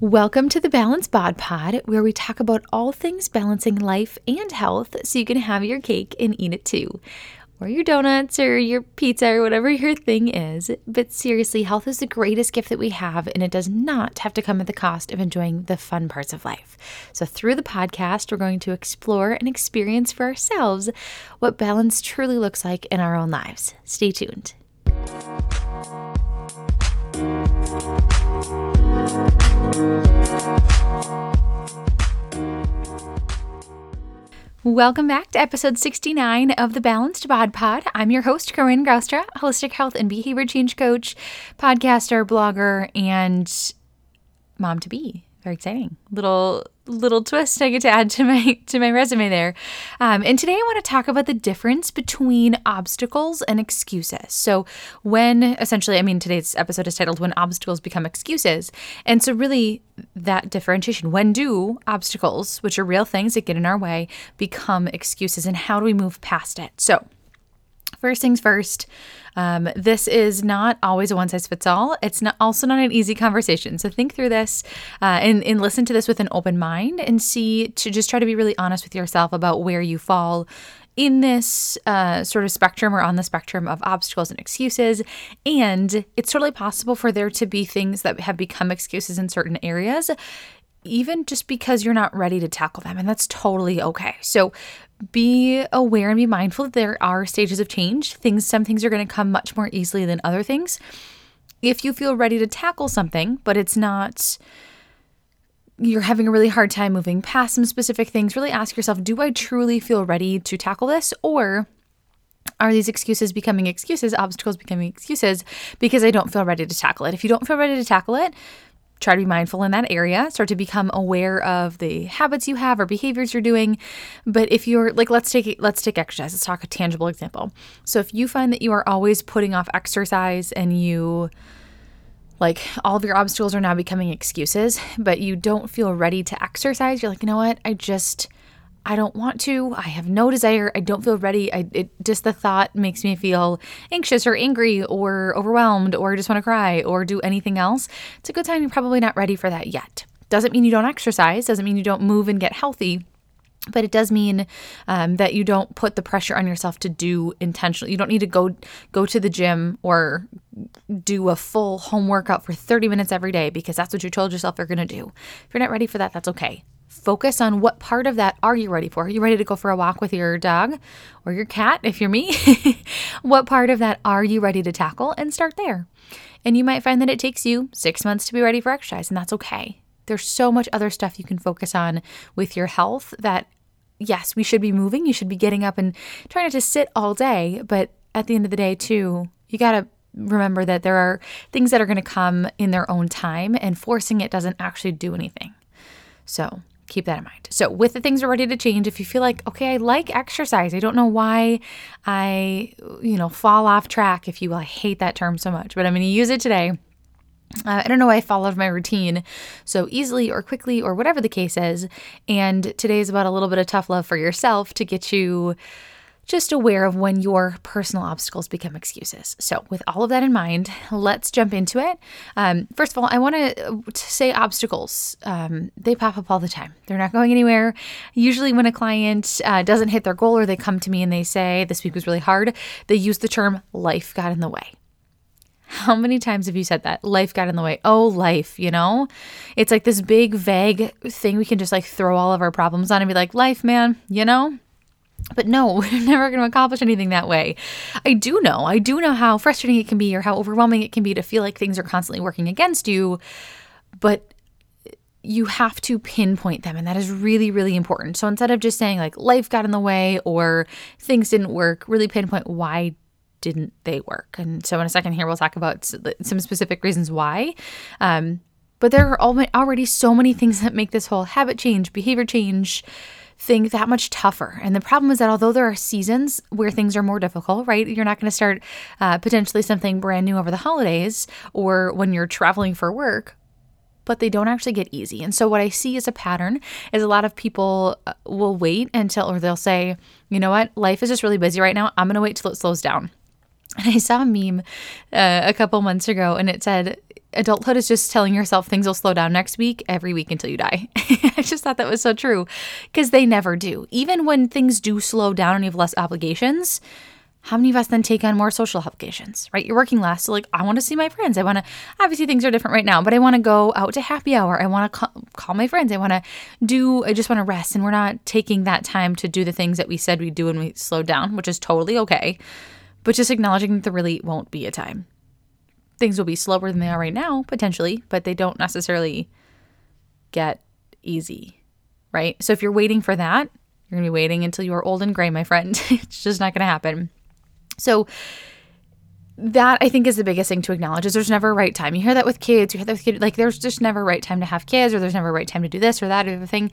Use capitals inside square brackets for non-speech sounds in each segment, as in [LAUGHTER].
Welcome to the Balance Bod Pod, where we talk about all things balancing life and health so you can have your cake and eat it too. Or your donuts or your pizza or whatever your thing is. But seriously, health is the greatest gift that we have, and it does not have to come at the cost of enjoying the fun parts of life. So, through the podcast, we're going to explore and experience for ourselves what balance truly looks like in our own lives. Stay tuned. Welcome back to episode 69 of the Balanced Bod Pod. I'm your host, Corin Groustra, holistic health and behavior change coach, podcaster, blogger, and mom to be very exciting little little twist I get to add to my to my resume there. Um, and today I want to talk about the difference between obstacles and excuses. So when essentially, I mean, today's episode is titled "When Obstacles Become Excuses," and so really that differentiation. When do obstacles, which are real things that get in our way, become excuses, and how do we move past it? So first things first. Um, this is not always a one size fits all. It's not also not an easy conversation. So think through this uh, and, and listen to this with an open mind and see to just try to be really honest with yourself about where you fall in this uh, sort of spectrum or on the spectrum of obstacles and excuses. And it's totally possible for there to be things that have become excuses in certain areas even just because you're not ready to tackle them. And that's totally okay. So be aware and be mindful that there are stages of change. Things, some things are going to come much more easily than other things. If you feel ready to tackle something, but it's not, you're having a really hard time moving past some specific things, really ask yourself, do I truly feel ready to tackle this? Or are these excuses becoming excuses, obstacles becoming excuses because I don't feel ready to tackle it? If you don't feel ready to tackle it, try to be mindful in that area. Start to become aware of the habits you have or behaviors you're doing. But if you're like let's take let's take exercise. Let's talk a tangible example. So if you find that you are always putting off exercise and you like all of your obstacles are now becoming excuses but you don't feel ready to exercise you're like you know what? I just I don't want to. I have no desire. I don't feel ready. I it just the thought makes me feel anxious or angry or overwhelmed or just want to cry or do anything else. It's a good time you're probably not ready for that yet. Doesn't mean you don't exercise. Doesn't mean you don't move and get healthy. But it does mean um, that you don't put the pressure on yourself to do intentionally. You don't need to go go to the gym or do a full home workout for 30 minutes every day because that's what you told yourself you're going to do. If you're not ready for that, that's okay focus on what part of that are you ready for? Are you ready to go for a walk with your dog or your cat if you're me? [LAUGHS] what part of that are you ready to tackle and start there? And you might find that it takes you six months to be ready for exercise, and that's okay. There's so much other stuff you can focus on with your health that, yes, we should be moving. You should be getting up and trying not to sit all day. But at the end of the day, too, you got to remember that there are things that are going to come in their own time, and forcing it doesn't actually do anything. So, keep that in mind. So, with the things are ready to change, if you feel like, okay, I like exercise, I don't know why I, you know, fall off track, if you will, I hate that term so much, but I'm going to use it today. Uh, I don't know why I followed my routine so easily or quickly or whatever the case is. And today is about a little bit of tough love for yourself to get you just aware of when your personal obstacles become excuses. So, with all of that in mind, let's jump into it. Um, first of all, I want to say obstacles. Um, they pop up all the time. They're not going anywhere. Usually, when a client uh, doesn't hit their goal or they come to me and they say, This week was really hard, they use the term life got in the way. How many times have you said that? Life got in the way. Oh, life, you know? It's like this big, vague thing we can just like throw all of our problems on and be like, life, man, you know? But no, [LAUGHS] we're never going to accomplish anything that way. I do know, I do know how frustrating it can be or how overwhelming it can be to feel like things are constantly working against you. But you have to pinpoint them, and that is really, really important. So instead of just saying like life got in the way or things didn't work, really pinpoint why didn't they work. And so in a second here, we'll talk about some specific reasons why. Um, but there are already so many things that make this whole habit change, behavior change, thing that much tougher. And the problem is that although there are seasons where things are more difficult, right? You're not going to start uh, potentially something brand new over the holidays or when you're traveling for work. But they don't actually get easy. And so, what I see as a pattern is a lot of people uh, will wait until, or they'll say, you know what, life is just really busy right now. I'm going to wait till it slows down. And I saw a meme uh, a couple months ago and it said, adulthood is just telling yourself things will slow down next week, every week until you die. [LAUGHS] I just thought that was so true because they never do. Even when things do slow down and you have less obligations, how many of us then take on more social obligations, right? You're working less. So, like, I want to see my friends. I want to, obviously, things are different right now, but I want to go out to happy hour. I want to call, call my friends. I want to do, I just want to rest. And we're not taking that time to do the things that we said we'd do when we slowed down, which is totally okay. But just acknowledging that there really won't be a time. Things will be slower than they are right now, potentially, but they don't necessarily get easy, right? So, if you're waiting for that, you're going to be waiting until you are old and gray, my friend. [LAUGHS] it's just not going to happen. So that I think is the biggest thing to acknowledge is there's never a right time. You hear that with kids, you hear that with kids, like there's just never a right time to have kids or there's never a right time to do this or that or the thing.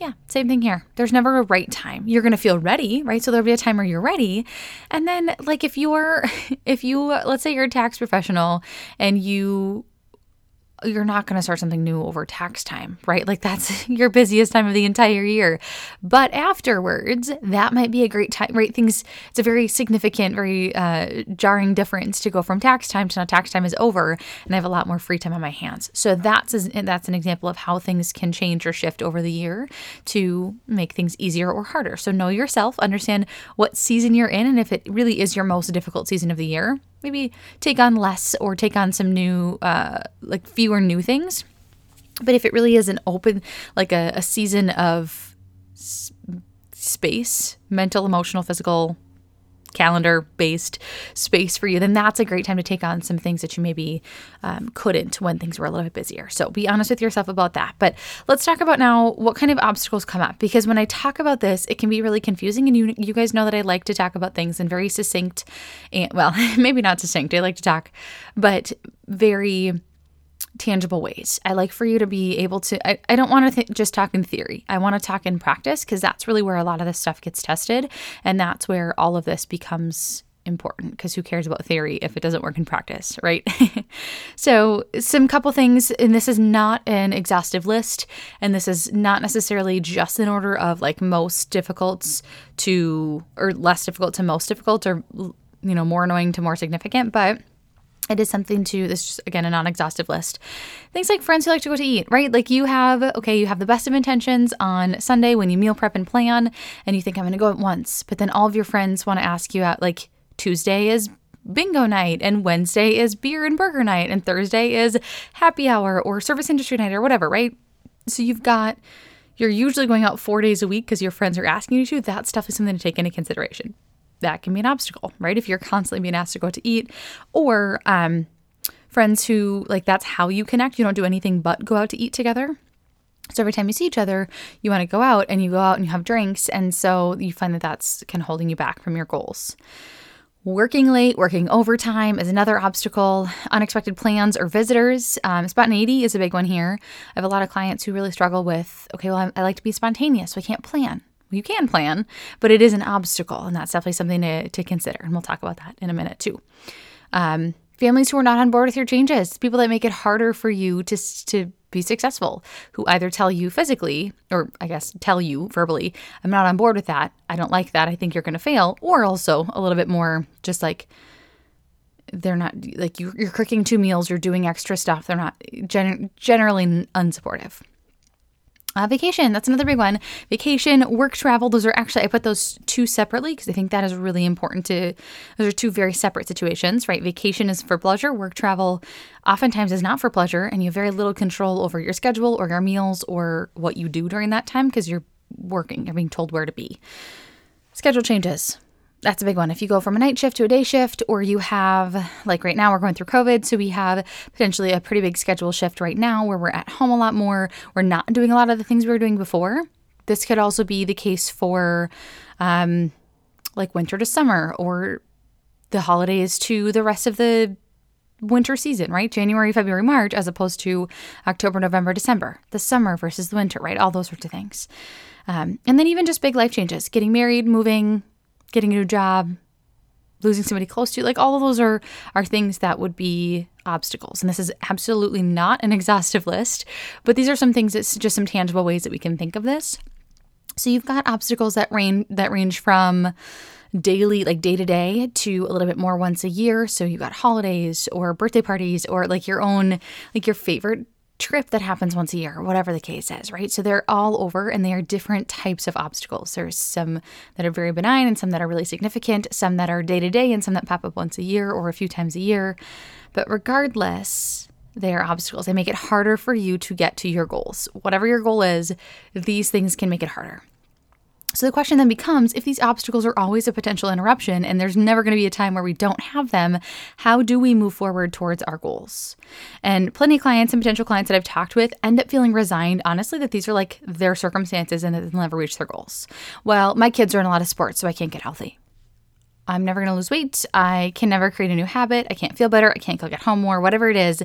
Yeah, same thing here. There's never a right time. You're going to feel ready, right? So there'll be a time where you're ready. And then like if you're [LAUGHS] if you let's say you're a tax professional and you you're not going to start something new over tax time, right? Like that's [LAUGHS] your busiest time of the entire year. But afterwards, that might be a great time, right? Things, it's a very significant, very uh, jarring difference to go from tax time to now tax time is over and I have a lot more free time on my hands. So that's, that's an example of how things can change or shift over the year to make things easier or harder. So know yourself, understand what season you're in, and if it really is your most difficult season of the year, maybe take on less or take on some new, uh, like fewer new things. But if it really is an open, like a, a season of s- space, mental, emotional, physical, calendar based space for you, then that's a great time to take on some things that you maybe um, couldn't when things were a little bit busier. So be honest with yourself about that. But let's talk about now what kind of obstacles come up because when I talk about this, it can be really confusing. And you, you guys know that I like to talk about things in very succinct and, well, [LAUGHS] maybe not succinct, I like to talk, but very tangible ways. I like for you to be able to, I, I don't want to th- just talk in theory. I want to talk in practice because that's really where a lot of this stuff gets tested. And that's where all of this becomes important because who cares about theory if it doesn't work in practice, right? [LAUGHS] so, some couple things, and this is not an exhaustive list, and this is not necessarily just in order of like most difficult to, or less difficult to most difficult, or, you know, more annoying to more significant, but it is something to this just again a non-exhaustive list. Things like friends who like to go to eat right? Like you have okay you have the best of intentions on sunday when you meal prep and plan and you think i'm going to go at once but then all of your friends want to ask you out like tuesday is bingo night and wednesday is beer and burger night and thursday is happy hour or service industry night or whatever right? So you've got you're usually going out four days a week because your friends are asking you to. That stuff is something to take into consideration that can be an obstacle, right? If you're constantly being asked to go out to eat, or um, friends who like that's how you connect. You don't do anything but go out to eat together. So every time you see each other, you want to go out and you go out and you have drinks. And so you find that that's kind of holding you back from your goals. Working late, working overtime is another obstacle. Unexpected plans or visitors. Um, spontaneity is a big one here. I have a lot of clients who really struggle with, okay, well, I, I like to be spontaneous, so I can't plan you can plan, but it is an obstacle, and that's definitely something to, to consider. And we'll talk about that in a minute too. Um, families who are not on board with your changes, people that make it harder for you to to be successful, who either tell you physically or I guess tell you verbally, I'm not on board with that. I don't like that. I think you're going to fail, or also a little bit more just like they're not like you, you're cooking two meals, you're doing extra stuff. They're not gen- generally unsupportive. Uh, vacation, that's another big one. Vacation, work travel, those are actually, I put those two separately because I think that is really important to, those are two very separate situations, right? Vacation is for pleasure, work travel oftentimes is not for pleasure, and you have very little control over your schedule or your meals or what you do during that time because you're working, you're being told where to be. Schedule changes that's a big one. If you go from a night shift to a day shift, or you have, like right now, we're going through COVID, so we have potentially a pretty big schedule shift right now where we're at home a lot more. We're not doing a lot of the things we were doing before. This could also be the case for um, like winter to summer or the holidays to the rest of the winter season, right? January, February, March, as opposed to October, November, December, the summer versus the winter, right? All those sorts of things. Um, and then even just big life changes, getting married, moving, getting a new job, losing somebody close to you. Like all of those are are things that would be obstacles. And this is absolutely not an exhaustive list, but these are some things that's just some tangible ways that we can think of this. So you've got obstacles that range that range from daily, like day to day, to a little bit more once a year. So you've got holidays or birthday parties or like your own, like your favorite trip that happens once a year, whatever the case is, right? So they're all over and they are different types of obstacles. There's some that are very benign and some that are really significant, some that are day to day and some that pop up once a year or a few times a year. But regardless, they are obstacles. They make it harder for you to get to your goals. Whatever your goal is, these things can make it harder. So the question then becomes if these obstacles are always a potential interruption and there's never going to be a time where we don't have them, how do we move forward towards our goals? And plenty of clients and potential clients that I've talked with end up feeling resigned, honestly, that these are like their circumstances and that they'll never reach their goals. Well, my kids are in a lot of sports, so I can't get healthy. I'm never going to lose weight. I can never create a new habit. I can't feel better. I can't cook at home more, whatever it is.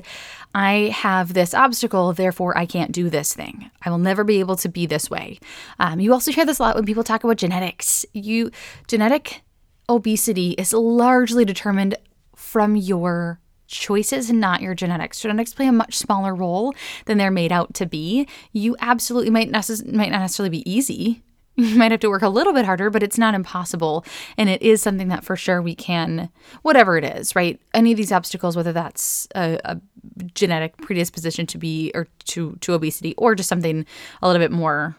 I have this obstacle, therefore I can't do this thing. I will never be able to be this way. Um, you also hear this a lot when people talk about genetics. You genetic obesity is largely determined from your choices not your genetics. Genetics play a much smaller role than they're made out to be. You absolutely might, necess- might not necessarily be easy you [LAUGHS] might have to work a little bit harder, but it's not impossible. And it is something that for sure we can, whatever it is, right? Any of these obstacles, whether that's a, a genetic predisposition to be or to, to obesity or just something a little bit more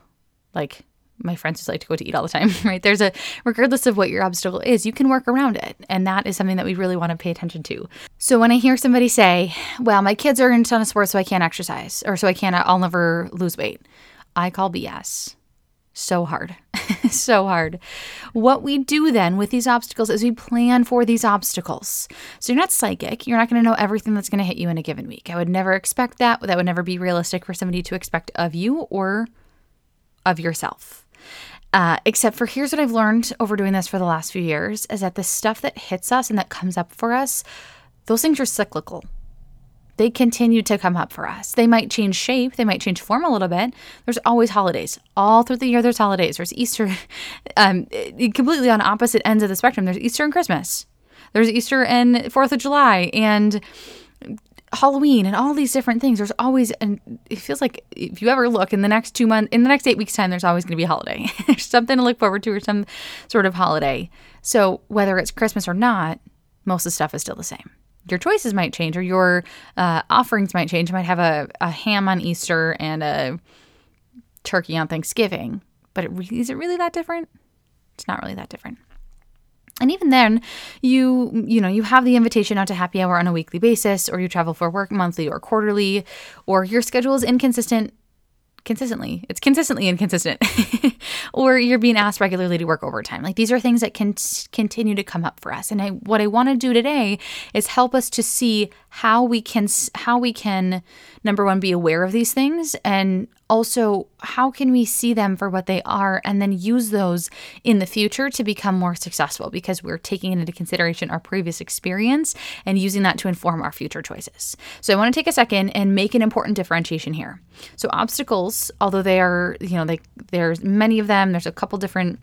like my friends just like to go to eat all the time, [LAUGHS] right? There's a, regardless of what your obstacle is, you can work around it. And that is something that we really want to pay attention to. So when I hear somebody say, well, my kids are in a ton of sports, so I can't exercise, or so I can't, I'll never lose weight, I call BS so hard. [LAUGHS] so hard. What we do then with these obstacles is we plan for these obstacles. So you're not psychic. You're not going to know everything that's going to hit you in a given week. I would never expect that. That would never be realistic for somebody to expect of you or of yourself. Uh, except for here's what I've learned over doing this for the last few years is that the stuff that hits us and that comes up for us, those things are cyclical they continue to come up for us. They might change shape, they might change form a little bit. There's always holidays. All through the year, there's holidays. There's Easter, [LAUGHS] um, completely on opposite ends of the spectrum. There's Easter and Christmas. There's Easter and 4th of July and Halloween and all these different things. There's always, and it feels like if you ever look in the next two months, in the next eight weeks' time, there's always going to be a holiday. [LAUGHS] there's something to look forward to or some sort of holiday. So whether it's Christmas or not, most of the stuff is still the same your choices might change or your uh, offerings might change. You might have a, a ham on Easter and a turkey on Thanksgiving. But it really, is it really that different? It's not really that different. And even then, you you know, you have the invitation out to happy hour on a weekly basis or you travel for work monthly or quarterly or your schedule is inconsistent consistently. It's consistently inconsistent. [LAUGHS] or you're being asked regularly to work overtime. Like these are things that can continue to come up for us. And I what I want to do today is help us to see how we can how we can number one be aware of these things and also how can we see them for what they are and then use those in the future to become more successful because we're taking into consideration our previous experience and using that to inform our future choices. So I want to take a second and make an important differentiation here. So obstacles, although they are, you know, they there's many of them, there's a couple different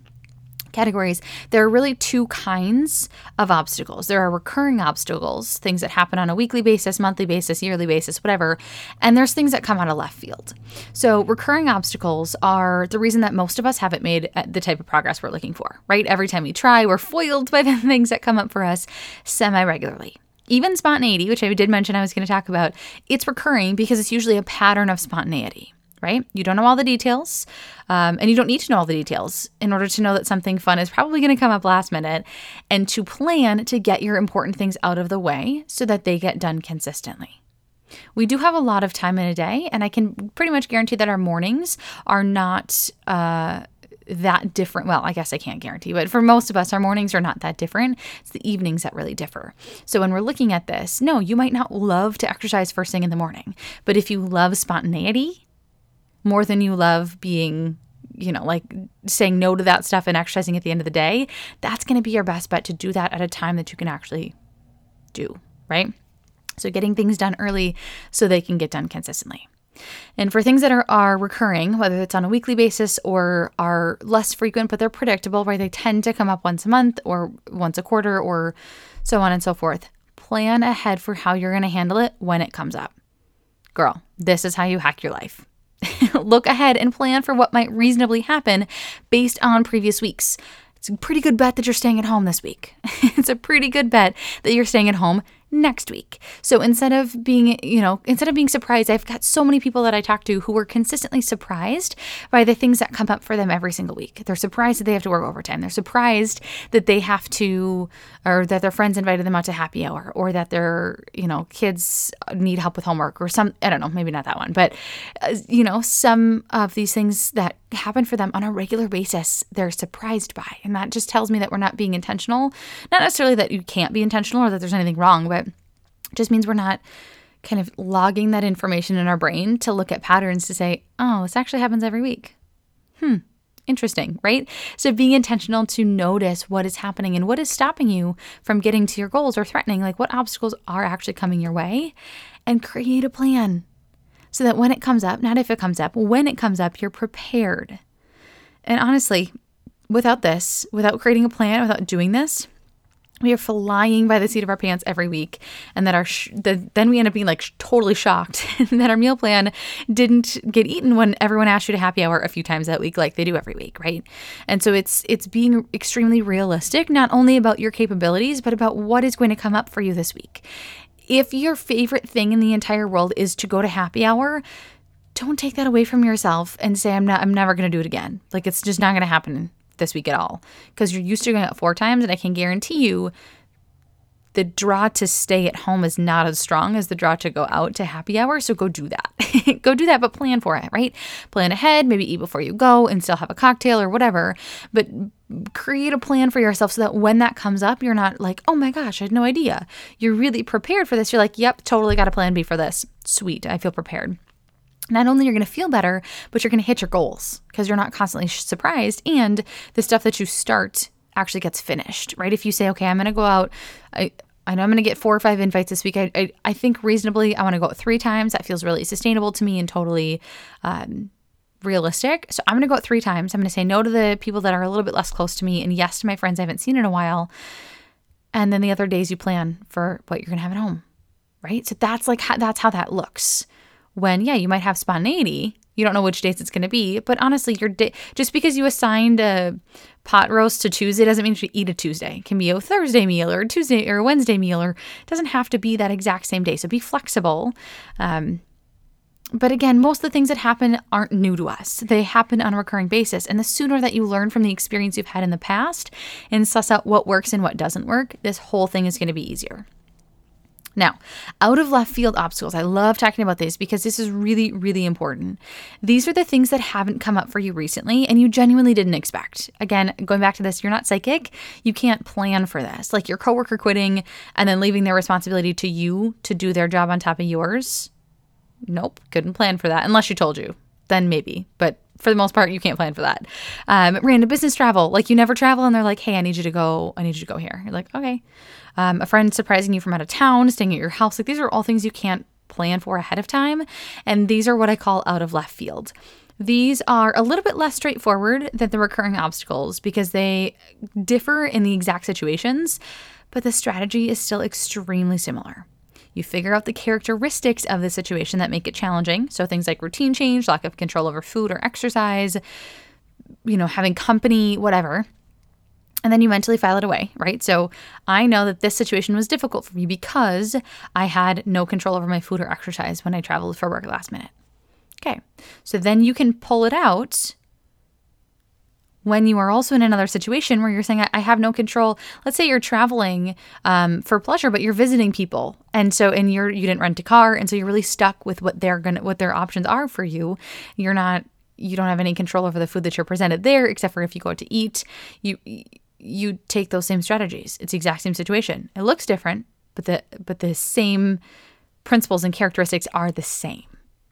categories, there are really two kinds of obstacles. There are recurring obstacles, things that happen on a weekly basis, monthly basis, yearly basis, whatever, and there's things that come out of left field. So, recurring obstacles are the reason that most of us haven't made uh, the type of progress we're looking for, right? Every time we try, we're foiled [LAUGHS] by the things that come up for us semi regularly. Even spontaneity, which I did mention I was going to talk about, it's recurring because it's usually a pattern of spontaneity right? You don't know all the details, um, and you don't need to know all the details in order to know that something fun is probably going to come up last minute and to plan to get your important things out of the way so that they get done consistently. We do have a lot of time in a day, and I can pretty much guarantee that our mornings are not. Uh, that different. Well, I guess I can't guarantee, but for most of us, our mornings are not that different. It's the evenings that really differ. So when we're looking at this, no, you might not love to exercise first thing in the morning, but if you love spontaneity more than you love being you know, like saying no to that stuff and exercising at the end of the day, that's going to be your best bet to do that at a time that you can actually do, right? So getting things done early so they can get done consistently. And for things that are, are recurring, whether it's on a weekly basis or are less frequent, but they're predictable, right? They tend to come up once a month or once a quarter or so on and so forth. Plan ahead for how you're going to handle it when it comes up. Girl, this is how you hack your life. [LAUGHS] Look ahead and plan for what might reasonably happen based on previous weeks. It's a pretty good bet that you're staying at home this week. [LAUGHS] it's a pretty good bet that you're staying at home next week. So instead of being, you know, instead of being surprised, I've got so many people that I talk to who were consistently surprised by the things that come up for them every single week. They're surprised that they have to work overtime. They're surprised that they have to, or that their friends invited them out to happy hour, or that their, you know, kids need help with homework, or some, I don't know, maybe not that one, but, uh, you know, some of these things that happen for them on a regular basis, they're surprised by. And that just tells me that we're not being intentional. Not necessarily that you can't be intentional or that there's anything wrong, but just means we're not kind of logging that information in our brain to look at patterns to say, oh, this actually happens every week. Hmm, interesting, right? So being intentional to notice what is happening and what is stopping you from getting to your goals or threatening, like what obstacles are actually coming your way, and create a plan so that when it comes up, not if it comes up, when it comes up, you're prepared. And honestly, without this, without creating a plan, without doing this, we are flying by the seat of our pants every week. And that our sh- the, then we end up being like sh- totally shocked [LAUGHS] that our meal plan didn't get eaten when everyone asked you to happy hour a few times that week like they do every week right? And so it's it's being extremely realistic not only about your capabilities but about what is going to come up for you this week if your favorite thing in the entire world is to go to happy hour don't take that away from yourself and say i'm not i'm never going to do it again. Like it's just not going to happen this week at all. Because you're used to going out four times and I can guarantee you the draw to stay at home is not as strong as the draw to go out to happy hour. So go do that. [LAUGHS] go do that, but plan for it, right? Plan ahead, maybe eat before you go and still have a cocktail or whatever. But create a plan for yourself so that when that comes up, you're not like, oh my gosh, I had no idea. You're really prepared for this. You're like, yep, totally got a plan B for this. Sweet, I feel prepared not only you're going to feel better, but you're going to hit your goals because you're not constantly surprised. And the stuff that you start actually gets finished, right? If you say, okay, I'm going to go out, I know I'm going to get four or five invites this week. I, I, I think reasonably, I want to go three times. That feels really sustainable to me and totally um, realistic. So I'm going to go out three times. I'm going to say no to the people that are a little bit less close to me and yes to my friends I haven't seen in a while. And then the other days you plan for what you're going to have at home, right? So that's like how, that's how that looks when, yeah, you might have spontaneity. You don't know which days it's going to be, but honestly, your day, just because you assigned a pot roast to Tuesday doesn't mean you should eat a Tuesday. It can be a Thursday meal or a Tuesday or a Wednesday meal, or doesn't have to be that exact same day. So be flexible. Um, but again, most of the things that happen aren't new to us. They happen on a recurring basis. And the sooner that you learn from the experience you've had in the past and suss out what works and what doesn't work, this whole thing is going to be easier. Now, out of left field obstacles, I love talking about this because this is really, really important. These are the things that haven't come up for you recently and you genuinely didn't expect. Again, going back to this, you're not psychic. You can't plan for this. Like your coworker quitting and then leaving their responsibility to you to do their job on top of yours. Nope, couldn't plan for that unless she told you. Then maybe, but for the most part, you can't plan for that. Um, random business travel, like you never travel, and they're like, "Hey, I need you to go. I need you to go here." You're like, "Okay." Um, a friend surprising you from out of town, staying at your house, like these are all things you can't plan for ahead of time, and these are what I call out of left field. These are a little bit less straightforward than the recurring obstacles because they differ in the exact situations, but the strategy is still extremely similar. You figure out the characteristics of the situation that make it challenging. So things like routine change, lack of control over food or exercise, you know, having company, whatever. And then you mentally file it away, right? So I know that this situation was difficult for me because I had no control over my food or exercise when I traveled for work last minute. Okay. So then you can pull it out when you are also in another situation where you're saying, I, have no control. Let's say you're traveling um, for pleasure, but you're visiting people. And so, and you're, you didn't rent a car. And so you're really stuck with what they're going to, what their options are for you. You're not, you don't have any control over the food that you're presented there, except for if you go out to eat, you, you take those same strategies. It's the exact same situation. It looks different, but the, but the same principles and characteristics are the same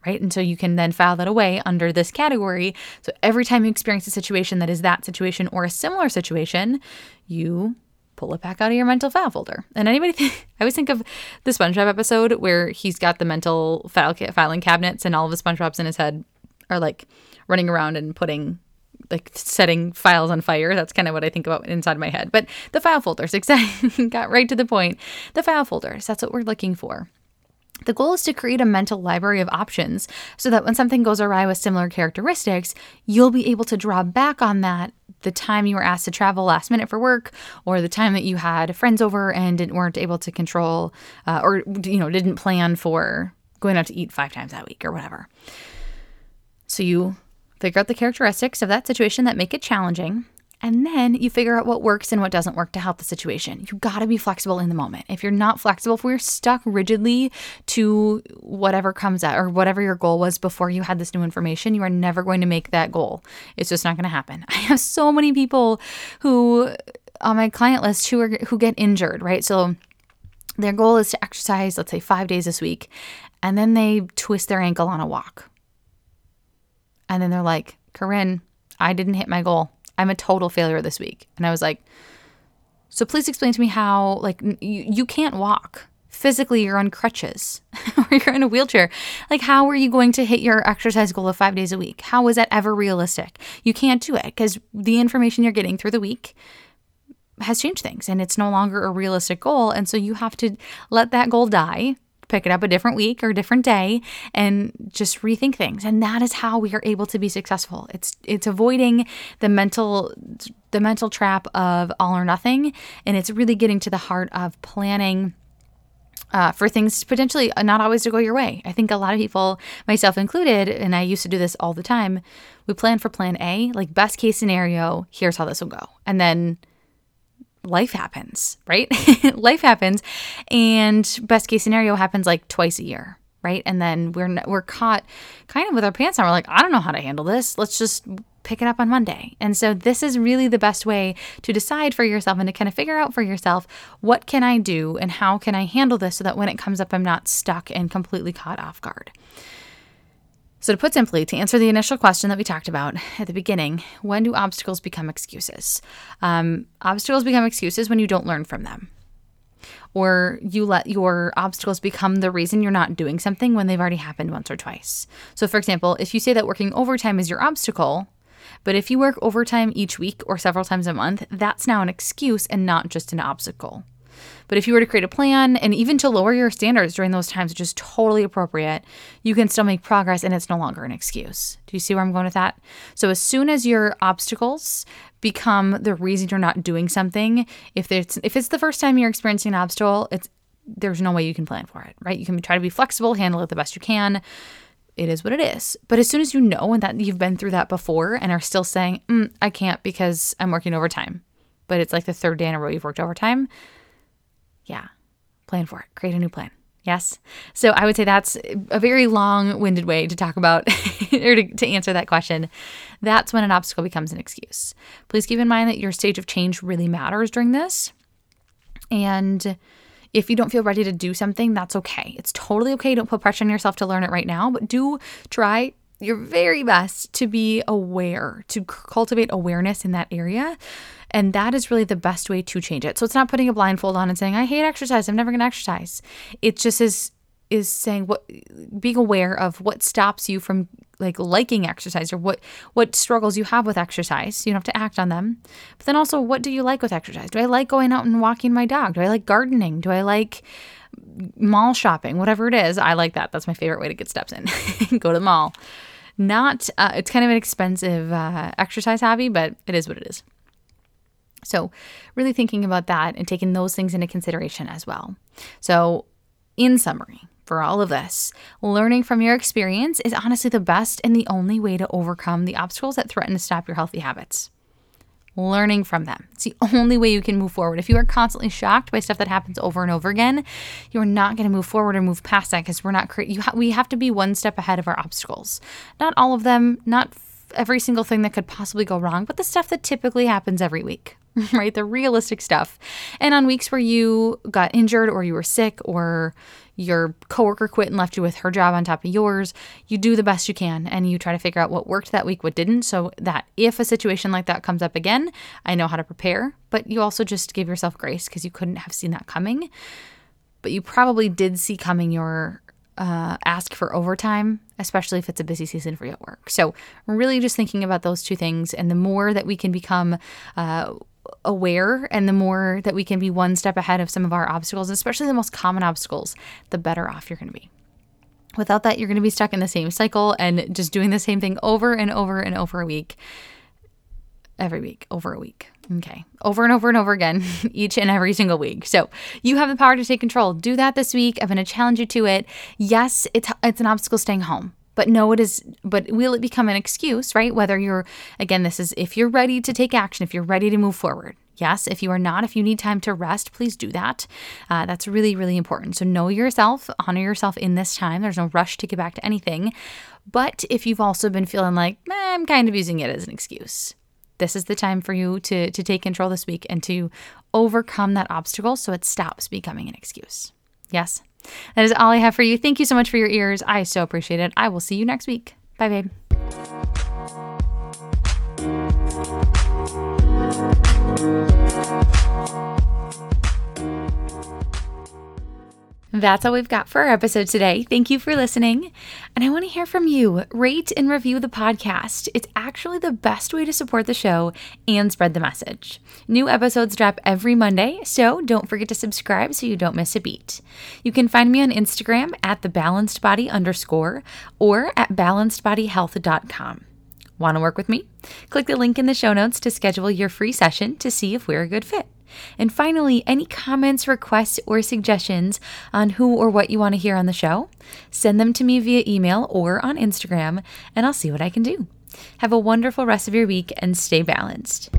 right? And so you can then file that away under this category. So every time you experience a situation that is that situation or a similar situation, you pull it back out of your mental file folder. And anybody, [LAUGHS] I always think of the SpongeBob episode where he's got the mental file filing cabinets and all of the SpongeBob's in his head are like running around and putting like setting files on fire. That's kind of what I think about inside my head. But the file folders, [LAUGHS] exactly, got right to the point. The file folders, that's what we're looking for. The goal is to create a mental library of options so that when something goes awry with similar characteristics, you'll be able to draw back on that the time you were asked to travel last minute for work, or the time that you had friends over and didn't, weren't able to control, uh, or you know didn't plan for going out to eat five times that week or whatever. So you figure out the characteristics of that situation that make it challenging and then you figure out what works and what doesn't work to help the situation. You got to be flexible in the moment. If you're not flexible, if we're stuck rigidly to whatever comes out or whatever your goal was before you had this new information, you are never going to make that goal. It's just not going to happen. [LAUGHS] I have so many people who on my client list who are who get injured, right? So their goal is to exercise, let's say 5 days this week, and then they twist their ankle on a walk. And then they're like, "Corin, I didn't hit my goal." I'm a total failure this week. And I was like, so please explain to me how, like, you, you can't walk. Physically, you're on crutches [LAUGHS] or you're in a wheelchair. Like, how are you going to hit your exercise goal of five days a week? How is that ever realistic? You can't do it because the information you're getting through the week has changed things and it's no longer a realistic goal. And so you have to let that goal die pick it up a different week or a different day and just rethink things and that is how we are able to be successful it's it's avoiding the mental the mental trap of all or nothing and it's really getting to the heart of planning uh, for things potentially not always to go your way. I think a lot of people, myself included, and I used to do this all the time, we plan for plan A, like best case scenario, here's how this will go. And then life happens, right? [LAUGHS] life happens, and best case scenario happens like twice a year, right? And then we're we're caught kind of with our pants on. We're like, I don't know how to handle this. Let's just pick it up on Monday. And so this is really the best way to decide for yourself and to kind of figure out for yourself what can I do and how can I handle this so that when it comes up I'm not stuck and completely caught off guard. So, to put simply, to answer the initial question that we talked about at the beginning, when do obstacles become excuses? Um, obstacles become excuses when you don't learn from them. Or you let your obstacles become the reason you're not doing something when they've already happened once or twice. So, for example, if you say that working overtime is your obstacle, but if you work overtime each week or several times a month, that's now an excuse and not just an obstacle. But if you were to create a plan and even to lower your standards during those times, which is totally appropriate, you can still make progress and it's no longer an excuse. Do you see where I'm going with that? So as soon as your obstacles become the reason you're not doing something, if it's if it's the first time you're experiencing an obstacle, it's there's no way you can plan for it, right? You can try to be flexible, handle it the best you can. It is what it is. But as soon as you know and that you've been through that before and are still saying, mm, I can't because I'm working overtime, but it's like the third day in a row you've worked overtime, yeah, plan for it. Create a new plan. Yes. So I would say that's a very long winded way to talk about [LAUGHS] or to, to, answer that question. That's when an obstacle becomes an excuse. Please keep in mind that your stage of change really matters during this. And if you don't feel ready to do something, that's okay. It's totally okay. Don't put pressure on yourself to learn it right now, but do try your very best to be aware, to cultivate awareness in that area and that is really the best way to change it. So it's not putting a blindfold on and saying, I hate exercise. I'm never going to exercise. It just is is saying what being aware of what stops you from like liking exercise or what what struggles you have with exercise. You don't have to act on them. But then also what do you like with exercise? Do i like going out and walking my dog? Do i like gardening? Do i like mall shopping? Whatever it is i like that. That's my favorite way to get steps in. [LAUGHS] Go to the mall. Not uh, it's kind of an expensive uh, exercise hobby but it is what it is so, really thinking about that and taking those things into consideration as well. So, in summary, for all of this, learning from your experience is honestly the best and the only way to overcome the obstacles that threaten to stop your healthy habits. Learning from them. It's the only way you can move forward. If you are constantly shocked by stuff that happens over and over again, you are not going to move forward or move past that because we're not. Cre- ha- we have to be one step ahead of our obstacles. Not all of them. Not every single thing that could possibly go wrong, but the stuff that typically happens every week. [LAUGHS] right? The realistic stuff. And on weeks where you got injured or you were sick or your coworker quit and left you with her job on top of yours, you do the best you can and you try to figure out what worked that week, what didn't, so that if a situation like that comes up again, I know how to prepare. But you also just give yourself grace because you couldn't have seen that coming. But you probably did see coming your uh, ask for overtime, especially if it's a busy season for your work. So, really just thinking about those two things. And the more that we can become uh, aware and the more that we can be one step ahead of some of our obstacles, especially the most common obstacles, the better off you're going to be. Without that, you're going to be stuck in the same cycle and just doing the same thing over and over and over a week. Every week, over a week. Okay. Over and over and over again, [LAUGHS] each and every single week. So you have the power to take control. Do that this week. I'm going to challenge you to it. Yes, it's, it's an obstacle staying home. But no, it is, but will it become an excuse, right? Whether you're, again, this is if you're ready to take action, if you're ready to move forward. Yes, if you are not, if you need time to rest, please do that. Uh, that's really, really important. So know yourself, honor yourself in this time. There's no rush to get back to anything. But if you've also been feeling like, eh, I'm kind of using it as an excuse, this is the time for you to, to take control this week and to overcome that obstacle so it stops becoming an excuse. Yes, that is all I have for you. Thank you so much for your ears. I so appreciate it. I will see you next week. Bye, babe. That's all we've got for our episode today. Thank you for listening. And I want to hear from you. Rate and review the podcast. It's actually the best way to support the show and spread the message. New episodes drop every Monday, so don't forget to subscribe so you don't miss a beat. You can find me on Instagram at the balanced body underscore or at balancedbodyhealth.com. Want to work with me? Click the link in the show notes to schedule your free session to see if we're a good fit. And finally, any comments, requests, or suggestions on who or what you want to hear on the show, send them to me via email or on Instagram, and I'll see what I can do. Have a wonderful rest of your week and stay balanced.